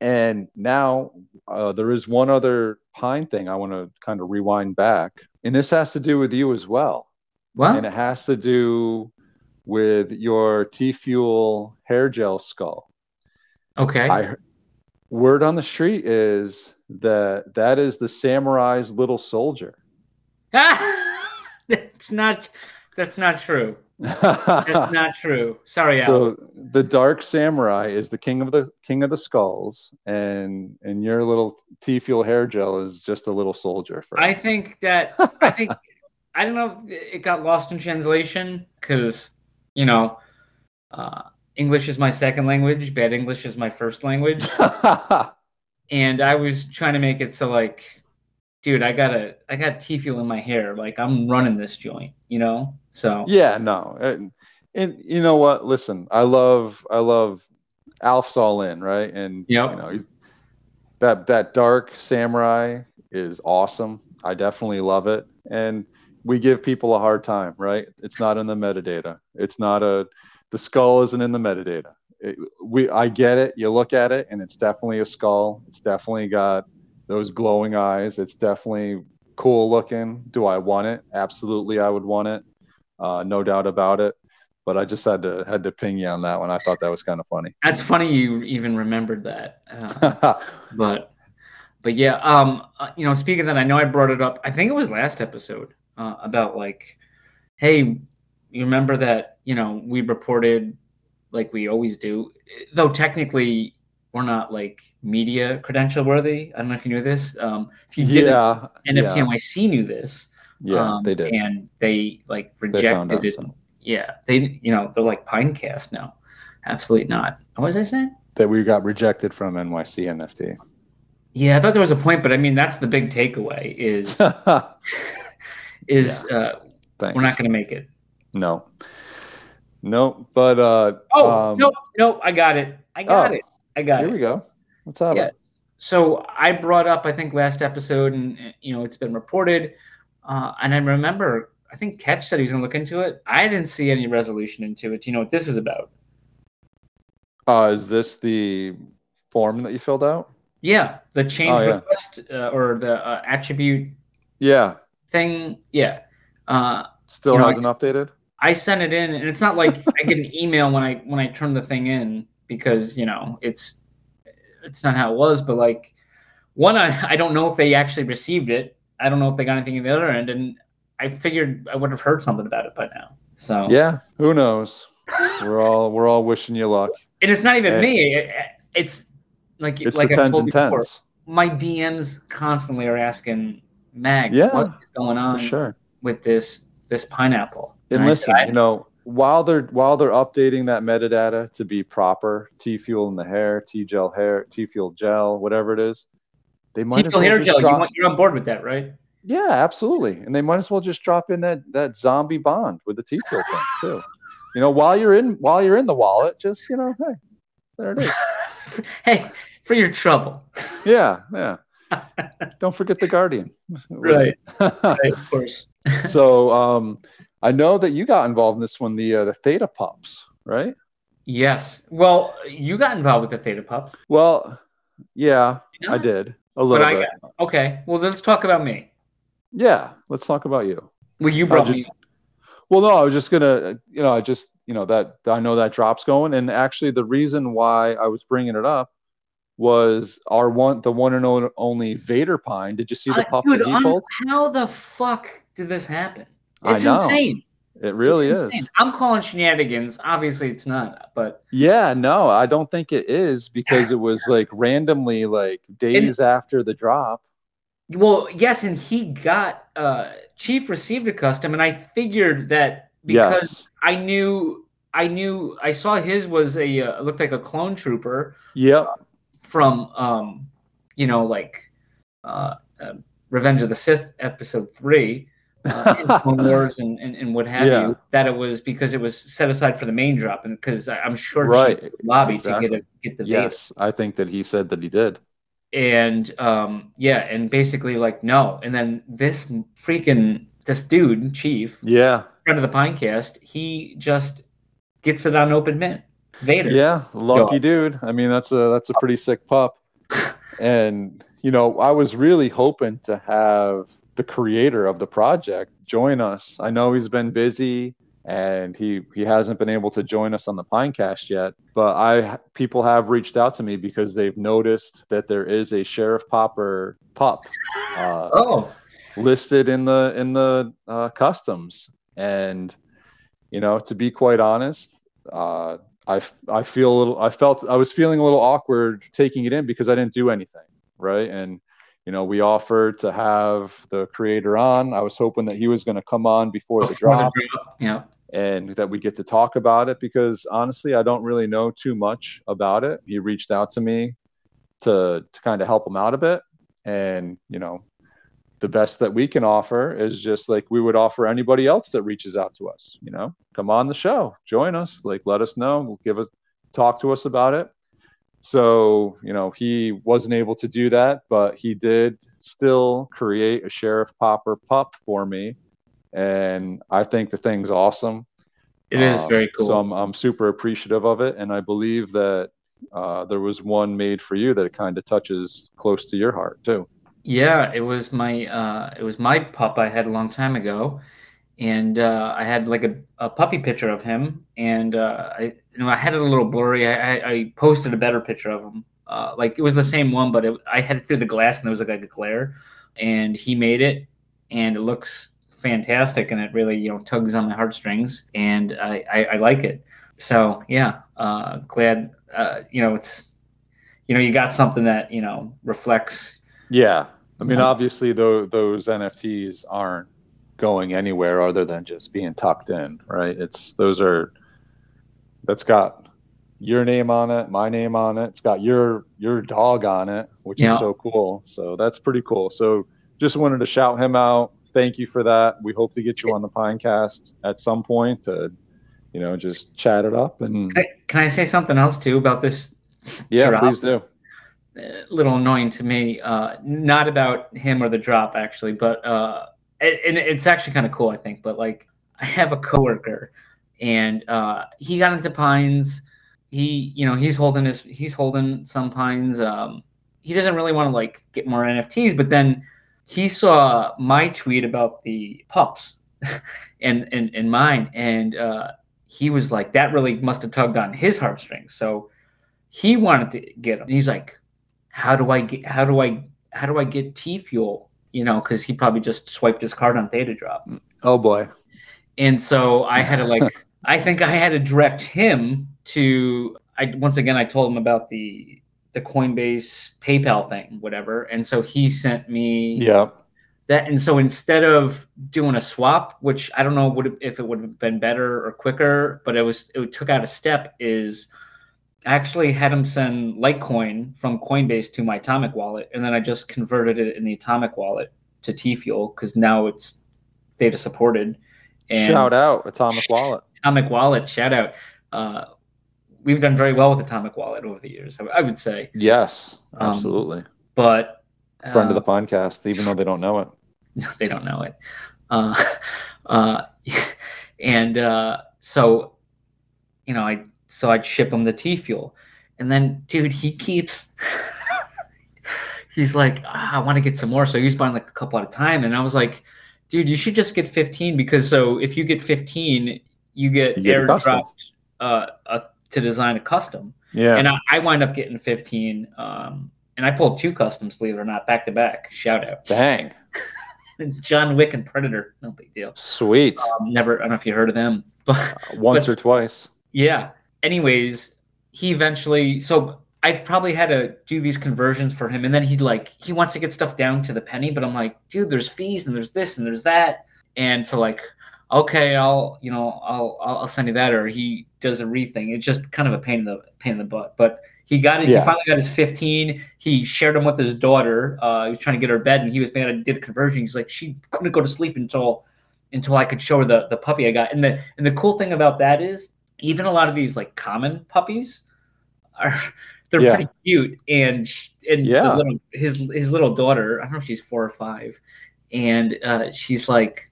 And now uh, there is one other Pine thing I want to kind of rewind back, and this has to do with you as well, Well, and it has to do with your T Fuel hair gel skull. okay. I word on the street is that that is the samurai's little soldier. that's not. That's not true. That's not true. Sorry, Al. so the dark samurai is the king of the king of the skulls and and your little T fuel hair gel is just a little soldier for I think that I think I don't know if it got lost in translation because you know uh, English is my second language, bad English is my first language, and I was trying to make it so like, dude, I got a I got T fuel in my hair, like I'm running this joint, you know. So yeah no and, and you know what? Listen i love i love alf's all in right? And Yep. you know he's that that dark samurai is awesome. I definitely love it. And we give people a hard time right it's not in the metadata it's not a the skull isn't in the metadata it, we I get it. You look at it, and it's definitely a skull. It's definitely got those glowing eyes. It's definitely cool looking. Do I want it? Absolutely, I would want it. Uh, no doubt about it. But I just had to had to ping you on that one. I thought that was kind of funny. That's funny you even remembered that. Uh, but but yeah, um, uh, you know, speaking of that, I know I brought it up. I think it was last episode uh, about like, hey, you remember that you know we reported like we always do, though technically we're not like media credential worthy. I don't know if you knew this. Um, if you didn't, yeah, NFT yeah, NYC knew this. yeah, um, they did. and they like They rejected out. it. so. Yeah, they you know they're like Pinecast now. Absolutely not. What was I saying? That we got rejected from NYC NFT. Yeah, I thought there was a point, but I mean that's the big takeaway is is uh, we're not going to make it. No. No, but uh Oh um, no, nope, I got it. I got oh, it. I got here it. Here we go. What's up? Yeah. So I brought up, I think, last episode, and uh, you know, it's been reported. Uh, and I remember, I think Catch said he was going to look into it. I didn't see any resolution into it. Do you know what this is about? Uh is this the form that you filled out? Yeah, the change Oh, yeah. request uh, or the uh, attribute Yeah. Thing. Yeah. Uh, Still You know, hasn't updated? I sent it in, and it's not like I get an email when I when I turn the thing in because you know it's it's not how it was. But like one, I, I don't know if they actually received it. I don't know if they got anything at the other end, and I figured I would have heard something about it by now. So Yeah, who knows? We're all we're all wishing you luck. and it's not even Eh. me. It- it's like It's like I told before, my DMs constantly are asking Mag, Yeah, what's going on sure. with this this pineapple? And I listen, said, you know, while they're while they're updating that metadata to be proper, T fuel in the hair, T gel hair, T fuel gel, whatever it is, they might as T-Pill well hair just gel. You drop- want, you're on board with that, right? Yeah, absolutely. And they might as well just drop in that that zombie bond with the T fuel thing too. You know, while you're in while you're in the wallet, just you know, hey, there it is. hey, for your trouble. Yeah, yeah. Don't forget the Guardian. Right. Right, of course. so um, I know that you got involved in this one, the uh, the Theta pups, right? Yes. Well, you got involved with the Theta Pups. Well, yeah? I did a little I bit. Okay. Well, let's talk about me. Yeah, let's talk about you. Well, you brought just- me. Well, no, I was just gonna, you know, I just, you know, that I know that drop's going, and actually, the reason why I was bringing it up was our one, the one and only Vader Pine. Did you see the pup dude, that he un- how the fuck did this happen? It's insane. It really It's is. insane. I'm calling shenanigans. Obviously, it's not. But Yeah, no, I don't think it is because it was like randomly, like days after the drop. well, yes, and he got uh Chief received a custom, and I figured that because Yes. I knew. I knew I saw his was a uh, looked like a clone trooper, Yep. From um you know like uh, uh revenge of the sith episode three uh, wars and, and, and what have Yeah. you that it was because it was set aside for the main drop and because i'm sure Right, lobby exactly. to get a, get the. Yes, I think that he said that he did. and um yeah and basically like no and then this freaking this dude chief Yeah. friend of the pinecast he just gets it on open mint vader Yeah, lucky dude. I mean, that's a that's a pretty sick pup. And you know, I was really hoping to have the creator of the project join us. I know he's been busy and he he hasn't been able to join us on the Pinecast yet, but I people have reached out to me because they've noticed that there is a Sheriff Popper pup uh, oh listed in the in the uh, customs and you know to be quite honest uh, I, I feel a little i felt i was feeling a little awkward taking it in because i didn't do anything right? And you know we offered to have the creator on. I was hoping that he was going to come on before the before drop drop, yeah. and that we get to talk about it because honestly i don't really know too much about it. He reached out to me to to kind of help him out a bit. And you know the best that we can offer is just like we would offer anybody else that reaches out to us you know come on the show join us like let us know give us talk to us about it so you know he wasn't able to do that but he did still create a sheriff popper pup for me and i think the thing's awesome It is Um, very cool. So I'm I'm super appreciative of it, and I believe that uh, there was one made for you that kind of touches close to your heart too. Yeah, it was my uh, it was my pup I had a long time ago, and uh, I had like a, a puppy picture of him, and uh, I you know I had it a little blurry. I, I, posted a better picture of him, uh, like it was the same one, but it, I had it through the glass and there was like a glare, and he made it, and it looks fantastic, and it really you know tugs on my heartstrings, and I I, I like it. So yeah, uh, glad uh, you know it's you know you got something that you know reflects Yeah, I mean, obviously, though those NFTs aren't going anywhere other than just being tucked in, right? It's those are that's got your name on it, my name on it. It's got your your dog on it, which Yeah. is so cool. So that's pretty cool. So just wanted to shout him out. Thank you for that. We hope to get you on the Pinecast at some point to, you know, just chat it up and Can I, can I say something else too about this? yeah, drop? please do. A little annoying to me. Uh, not about him or the drop actually, but uh, and it's actually kind of cool, I think. But like, I have a coworker, and uh, he got into pines. He, you know, he's holding his, he's holding some pines. Um, he doesn't really want to like get more NFTs, but then he saw my tweet about the pups, and and and mine, and uh, he was like, that really must have tugged on his heartstrings. So he wanted to get them. He's like, how do I get? How do I? How do I get T fuel? You know, because he probably just swiped his card on Theta Drop, Oh boy. and so I had to like. I think I had to direct him to. I once again I told him about the the Coinbase PayPal thing, whatever, and so he sent me Yeah. that and so instead of doing a swap which i don't know would if it would have been better or quicker but it was it took out a step is i actually had him send litecoin from coinbase to my atomic wallet and then i just converted it in the atomic wallet to t-fuel because now it's Theta supported and Shout out Atomic Wallet. atomic wallet shout out uh, we've done very well with atomic wallet over the years i, I would say Yes, Um, absolutely. but Friend of uh, the podcast, even though they don't know it. No, they don't know it. Uh, uh, and uh, so, you know, I so I'd ship him the T fuel, and then, dude, he keeps. he's like, ah, I want to get some more, so he's buying like a couple at a time, and I was like, dude, you should just get fifteen because so if you get fifteen, you get You get airdropped uh, uh, to design a custom, Yeah. and I, I wind up getting fifteen. Um, and I pulled two customs, believe it or not, back to back. Shout out. Dang. John Wick and Predator, no big deal. Sweet. Um, never, I don't know if you heard of them, but Once but- or twice. yeah. Anyways, he eventually, so I've probably had to do these conversions for him, and then he'd like he wants to get stuff down to the penny, but I'm like, dude, there's fees and there's this and there's that, and so like, okay, I'll you know I'll I'll, send you that, or he does a re thing. It's just kind of a pain in the pain in the butt, but. He got it. Yeah. He finally got his 15. He shared them with his daughter. Uh, he was trying to get her bed, and he was man, I did a conversion. He's like, she couldn't go to sleep until until I could show her the the puppy I got. And the and the cool thing about that is even a lot of these like common puppies are they're Yeah. pretty cute. And and Yeah. little, his his little daughter, I don't know if she's four or five, and uh, she's like,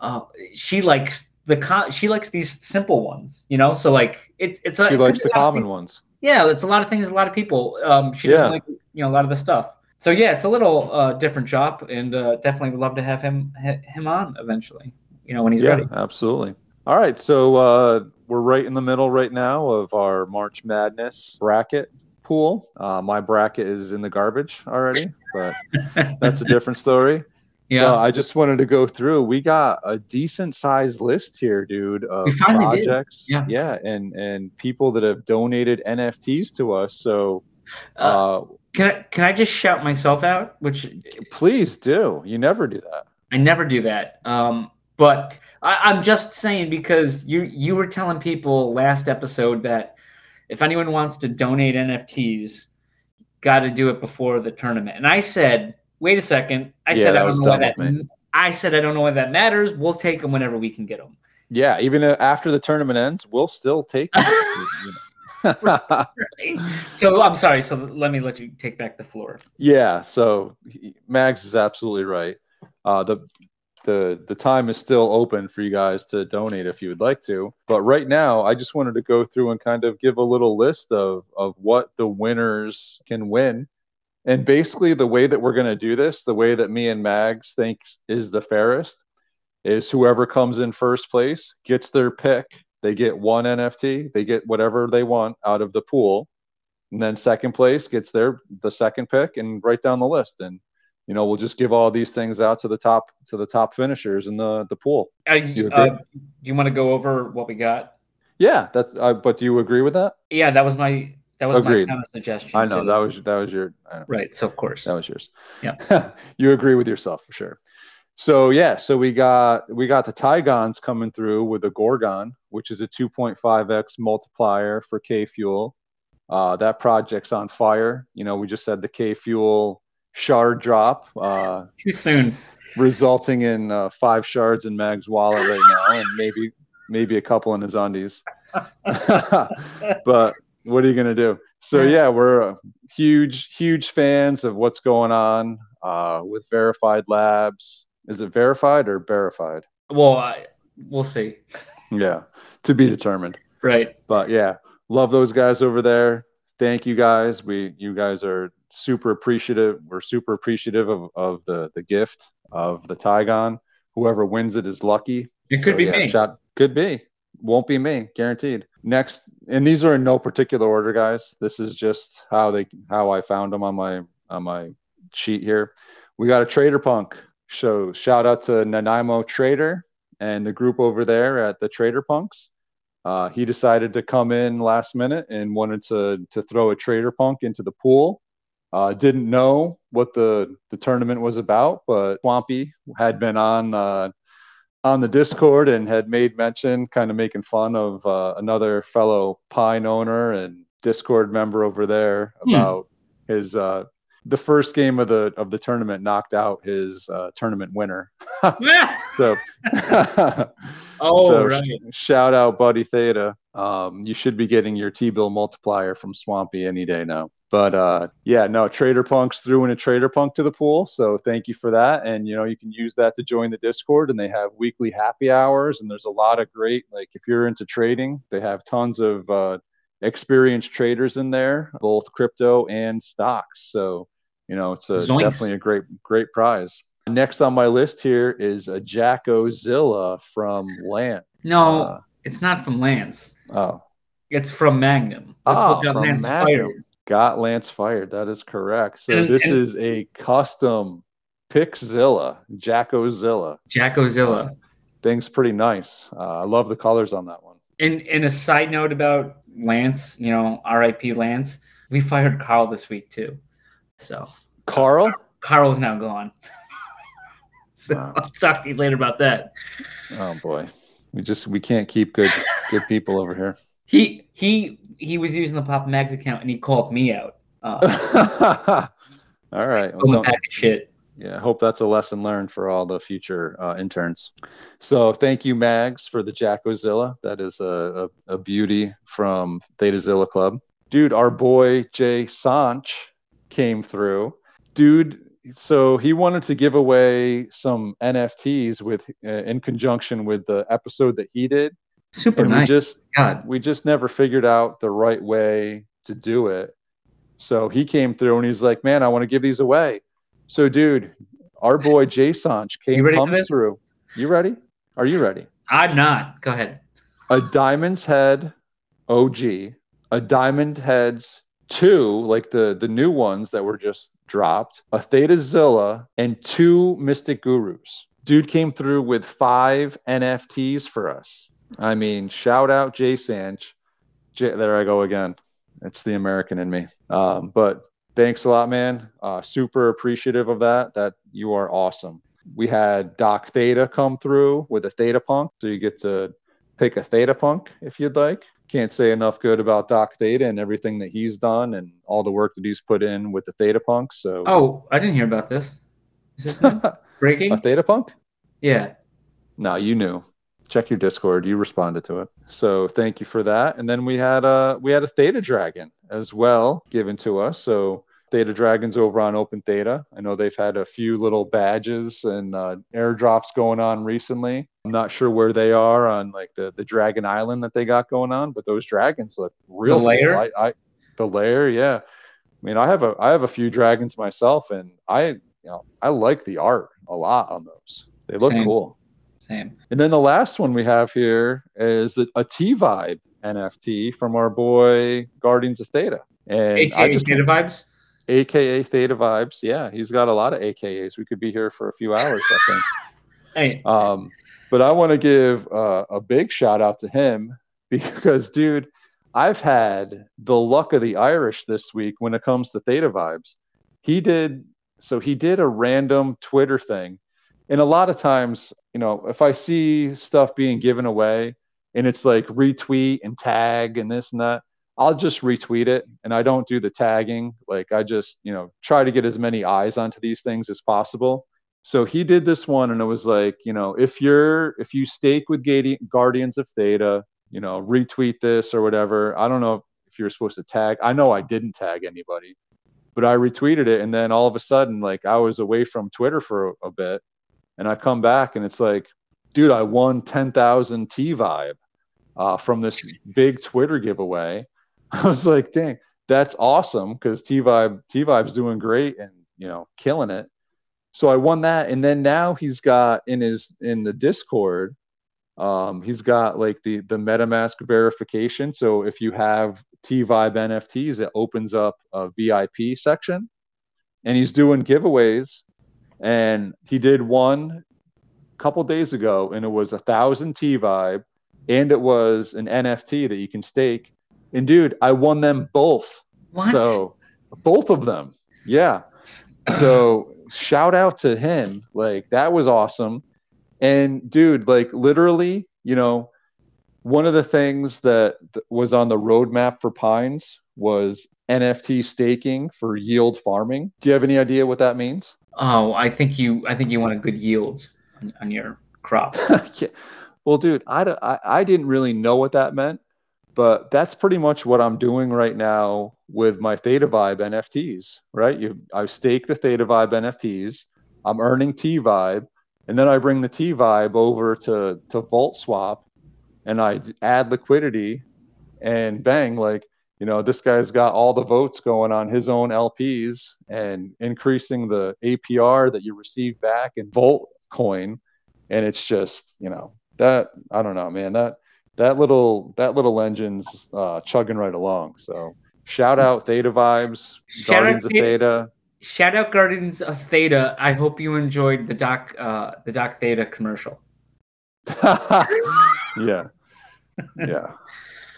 uh, she likes the co- she likes these simple ones, you know. So like it, it's a, She likes the common ones. yeah, it's a lot of things. A lot of people. Um, she doesn't Yeah. like you know a lot of the stuff. So yeah, it's a little uh, different job, and uh, definitely would love to have him ha- him on eventually. You know when he's yeah, ready. absolutely. All right, so uh, we're right in the middle right now of our March Madness bracket pool. Uh, my bracket is in the garbage already, but that's a different story. yeah, I just wanted to go through. We got a decent sized list here, dude, of finally did. Yeah. yeah, and and people that have donated NFTs to us. So uh, uh, can I can I just shout myself out? Which please do. You never do that. I never do that. Um, but I, I'm just saying because you you were telling people last episode that if anyone wants to donate NFTs, got to do it before the tournament. And I said, wait a second. I Yeah, said I was don't know why that. me. I said I don't know why that matters. We'll take them whenever we can get them. Yeah, even after the tournament ends, we'll still take know. so I'm sorry. So let me let you take back the floor. yeah, so Mags is absolutely right. Uh, the the the time is still open for you guys to donate if you would like to. But right now, I just wanted to go through and kind of give a little list of of what the winners can win. And basically, the way that we're going to do this, the way that me and Mags thinks is the fairest, is whoever comes in first place gets their pick. They get one NFT. They get whatever they want out of the pool, and then second place gets their the second pick, and right down the list. And you know, we'll just give all these things out to the top to the top finishers in the the pool. Uh, You uh, do you want to go over what we got? Yeah, that's. Uh, but do you agree with that? Yeah, that was my that was Agreed. my counter suggestion. I know too. that was that was your I right. So of course, that was yours. Yeah. you agree with yourself for sure. So yeah, so we got we got the Tigons coming through with a Gorgon, which is a 2.5x multiplier for K Fuel. Uh, that project's on fire. You know, we just had the K Fuel shard drop, uh, too soon. resulting in uh, five shards in Mag's wallet right now, and maybe maybe a couple in his undies. but what are you gonna do? So yeah, we're uh, huge, huge fans of what's going on uh, with Verified Labs. Is it verified or verified? Well, I, we'll see. Yeah, to be determined. Right. But yeah, love those guys over there. Thank you guys. We you guys are super appreciative. We're super appreciative of, of the the gift of the Tygon. Whoever wins it is lucky. It could So, be yeah, me. Shout, could be. Won't be me, guaranteed. Next, and these are in no particular order, guys. This is just how they how I found them on my on my sheet here. We got a Trader Punk. So shout out to Nanaimo Trader and the group over there at the Trader Punks. Uh, he decided to come in last minute and wanted to to throw a Trader Punk into the pool. Uh, didn't know what the the tournament was about, but Swampy had been on uh, on the Discord and had made mention, kind of making fun of uh, another fellow Pine owner and Discord member over there Hmm. about his uh, the first game of the of the tournament knocked out his uh, tournament winner. So, oh, so right. sh- shout out Buddy Theta. Um, you should be getting your T-bill multiplier from Swampy any day now. But uh, yeah, no, Trader Punks threw in a Trader Punk to the pool, so thank you for that. And you know, you can use that to join the Discord, and they have weekly happy hours, and there's a lot of great like if you're into trading, they have tons of uh, experienced traders in there, both crypto and stocks. So you know, it's a, Zoinks. definitely a great great prize. Next on my list here is a Jackozilla from Lance. No, Uh, it's not from Lance. oh, It's from Magnum. That's what got from Lance Magnum. fired. got Lance fired. That is correct. So And- this and- is a custom Pixzilla, Jackozilla. Jackozilla. Thing's pretty nice. Uh, I love the colors on that one. And and a side note about Lance, you know, R.I.P. Lance. We fired Carl this week too. So Carl? Carl's now gone. so Wow. I'll talk to you later about that. Oh boy. We just we can't keep good good people over here. He he he was using the Pop Mags account and he called me out. Uh, all right. Well, don't- pack of shit. yeah, I hope that's a lesson learned for all the future uh, interns. So thank you, Mags, for the Jackozilla. That is a, a, a beauty from Thetazilla Club. Dude, our boy Jay Sanch came through. Dude, so he wanted to give away some NFTs with uh, in conjunction with the episode that he did, Super and we just God. we just never figured out the right way to do it. So he came through and he's like, "Man, I want to give these away." So, dude, our boy Jay Sanch came You ready for this? through. You ready? Are you ready? I'm not. Go ahead. A Diamond's Head OG, a Diamond Heads two, like the the new ones that were just dropped, a Theta Zilla, and two Mystic Gurus. Dude came through with five NFTs for us. I mean, shout out Jay Sanch. There I go again. It's the American in me. Um, but thanks a lot, man. Uh, super appreciative of that. That you are awesome. We had Doc Theta come through with a Theta Punk, so you get to pick a Theta Punk if you'd like. Can't say enough good about Doc Theta and everything that he's done and all the work that he's put in with the Theta Punk. So, Oh, I didn't hear about this. Is this breaking? a Theta Punk? Yeah. No, you knew. Check your Discord. You responded to it. So thank you for that. And then we had a we had a Theta Dragon as well given to us. So Theta Dragons over on Open Theta. I know they've had a few little badges and uh, airdrops going on recently. I'm not sure where they are on like the, the Dragon Island that they got going on, but those dragons look real. The cool. lair? I, I the lair, yeah. I mean, I have a I have a few dragons myself, and I you know I like the art a lot on those. They look Same. cool. Same. And then the last one we have here is a T Vibe NFT from our boy Guardians of Theta. And I AKA just Theta Vibes. AKA Theta Vibes. Yeah, he's got a lot of AKAs. We could be here for a few hours, I think. Hey, Um, but I want to give uh, a big shout out to him because, dude, I've had the luck of the Irish this week when it comes to Theta Vibes. He did so he did a random Twitter thing, and a lot of times, you know, if I see stuff being given away and it's like retweet and tag and this and that, I'll just retweet it and I don't do the tagging. Like I just, you know, try to get as many eyes onto these things as possible. So he did this one and it was like, you know, if you're if you stake with Guardians of Theta, you know, retweet this or whatever. I don't know if you're supposed to tag. I know I didn't tag anybody, but I retweeted it and then all of a sudden like I was away from Twitter for a, a bit and I come back and it's like, dude, I won 10,000 T vibe uh, from this big Twitter giveaway. I was like, dang, that's awesome because T Vibe T Vibe's doing great and you know killing it. So I won that, and then now he's got in his in the Discord, um, he's got like the the MetaMask verification. So if you have T Vibe NFTs, it opens up a VIP section, and he's doing giveaways. And he did one a couple days ago, and it was a thousand T Vibe, and it was an NFT that you can stake. And dude, I won them both. what? So both of them. Yeah. So shout out to him. Like that was awesome. And dude, like literally, you know, one of the things that was on the roadmap for Pines was NFT staking for yield farming. Do you have any idea what that means? oh, I think you. I think you want a good yield on, on your crop. yeah. Well, dude, i i didn't really know what that meant, but that's pretty much what I'm doing right now with my Theta Vibe NFTs, right? You, I stake the Theta Vibe NFTs, I'm earning T Vibe, and then I bring the T Vibe over to, to Volt Swap and I add liquidity and bang, like, you know, this guy's got all the votes going on his own LPs and increasing the APR that you receive back in Volt coin. And it's just, you know, that I don't know, man. That that little that little engine's uh, chugging right along. So shout out Theta Vibes, Shout out Guardians of Theta- Theta. Shout out Guardians of Theta. I hope you enjoyed the Doc uh, the Doc Theta commercial. yeah, yeah.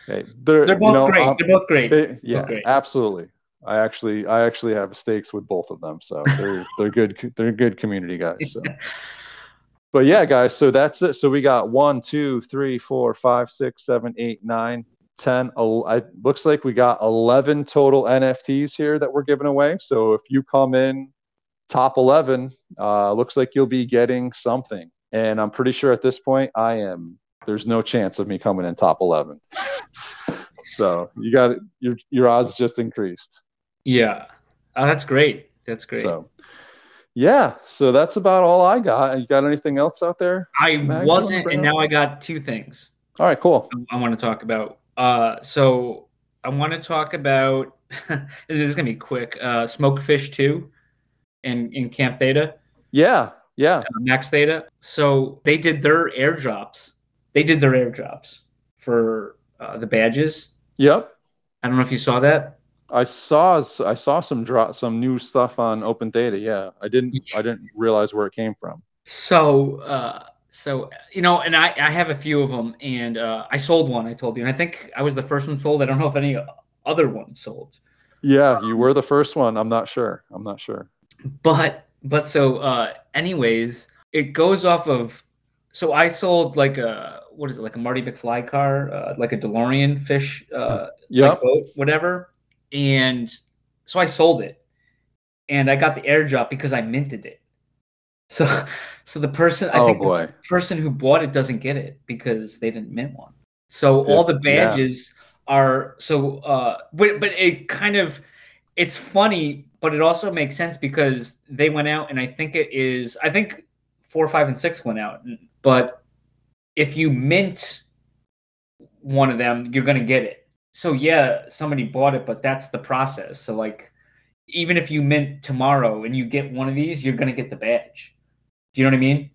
Hey, they're, They're you both know, great. They're both great. they, yeah, great. absolutely. I actually I actually have stakes with both of them, so they're they're good they're good community guys. So. But yeah, guys, so that's it. So we got one, two, three, four, five, six, seven, eight, nine, ten. el- I looks like we got eleven total NFTs here that we're giving away. So if you come in top eleven, uh, looks like you'll be getting something. And I'm pretty sure at this point, I am. There's no chance of me coming in top eleven. so you got your your odds just increased. yeah. Oh, that's great. That's great. So yeah, so that's about all I got. You got anything else out there? I wasn't, and now I got two things All right, cool. I want to talk about. Uh, so I want to talk about. this is gonna be quick. Uh, Smokefish two, in in Camp Theta, Yeah, yeah. uh, Max Theta. So they did their airdrops. They did their airdrops for uh, the badges. Yep. I don't know if you saw that. I saw I saw some drop some new stuff on Open Theta. Yeah, I didn't I didn't realize where it came from. So, uh, so you know, and I, I have a few of them, and uh, I sold one. I told you, and I think I was the first one sold. I don't know if any other ones sold, Yeah, you were the first one. I'm not sure. I'm not sure. but but so, uh, anyways, it goes off of. So I sold like a what is it like a Marty McFly car, uh, like a DeLorean fish, uh, Yep. like boat, whatever, and so I sold it, and I got the airdrop because I minted it. So, so the person I oh think the boy. person who bought it doesn't get it because they didn't mint one. So all the Yeah. badges are so uh but but it kind of it's funny, but it also makes sense because they went out, and I think it is. I think four, five, and six went out, but if you mint one of them, you're gonna get it. So yeah, somebody bought it, but that's the process. So like, even if you mint tomorrow and you get one of these, you're gonna get the badge. Do you know what I mean?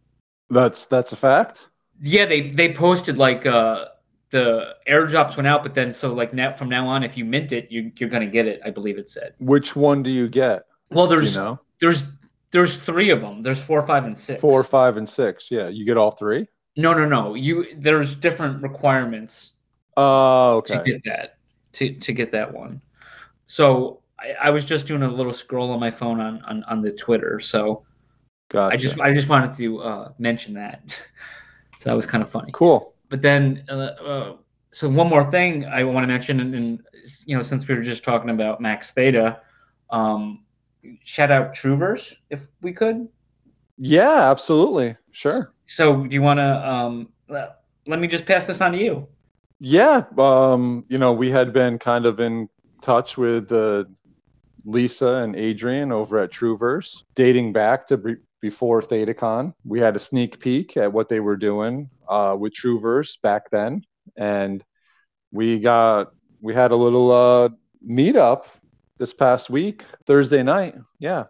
That's that's a fact. Yeah, they they posted like uh the airdrops went out, but then so like now from now on, if you mint it, you, you're gonna get it. I believe it said. Which one do you get? Well, You there's know, there's there's three of them. There's four, five, and six. four, five, and six. Yeah, you get all three. No, no, no. You there's different requirements Oh, to okay. get that to to get that one. So I, I was just doing a little scroll on my phone on on, on the Twitter. So Gotcha. I just I just wanted to uh, mention that. so that was kind of funny. cool. But then, uh, uh, so one more thing I want to mention, and, and you know, since we were just talking about Max Theta, um, shout out Trueverse if we could. Yeah, absolutely. Sure. So, do you want to? Um, let me just pass this on to you. Yeah, um, you know, we had been kind of in touch with uh, Lisa and Adrian over at Trueverse, dating back to be- before ThetaCon. We had a sneak peek at what they were doing uh, with Trueverse back then, and we got we had a little uh, meetup this past week, Thursday night. Yeah,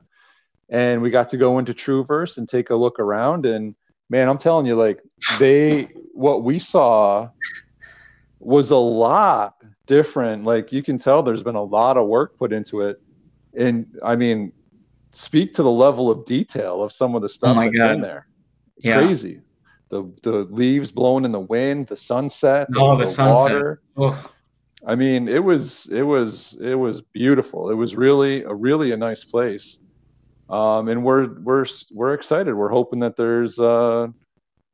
and we got to go into Trueverse and take a look around, and man, I'm telling you, like they what we saw was a lot different. Like you can tell there's been a lot of work put into it. And I mean, speak to the level of detail of some of the stuff my that's God. in there. Yeah. Crazy. The the leaves blowing in the wind, the sunset, Oh, the sunset. water. Oh, I mean, it was it was it was beautiful. It was really a really a nice place. Um, and we're we're we're excited. We're hoping that there's uh,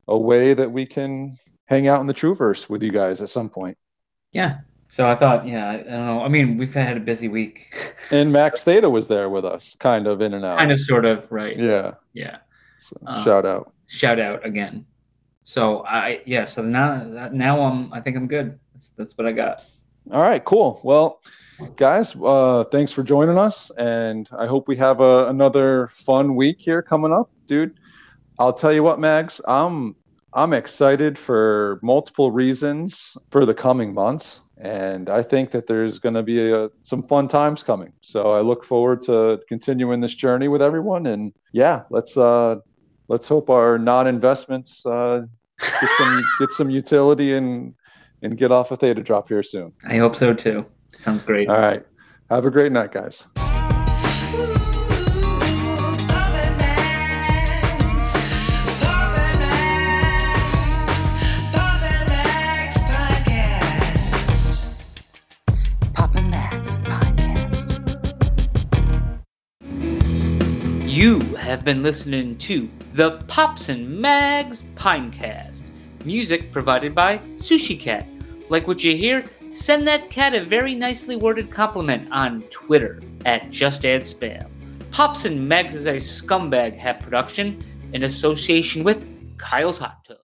a way that we can hang out in the Trueverse with you guys at some point. yeah. So I thought, yeah, I, I don't know. I mean, we've had a busy week, And Max Theta was there with us, kind of in and out. kind of, sort of, right? Yeah. Yeah. So, Uh, shout out. Shout out again. So I, yeah. So now, now I'm, I think I'm good. That's, that's what I got. All right, cool. Well, guys, uh, thanks for joining us, and I hope we have a, another fun week here coming up, dude. I'll tell you what, Mags, I'm I'm excited for multiple reasons for the coming months, and I think that there's going to be a, some fun times coming. So I look forward to continuing this journey with everyone, and yeah, let's uh, let's hope our non-investments uh, get some get some utility and and get off a theta drop here soon. I hope so too. Sounds great. All right. Have a great night, guys. You have been listening to the Pops and Mags Pinecast. Music provided by Sushi Cat. Like what you hear? Send that cat a very nicely worded compliment on Twitter at Just Add Spam. Pops and Mags is a scumbag hat production in association with Kyle's Hot Tub.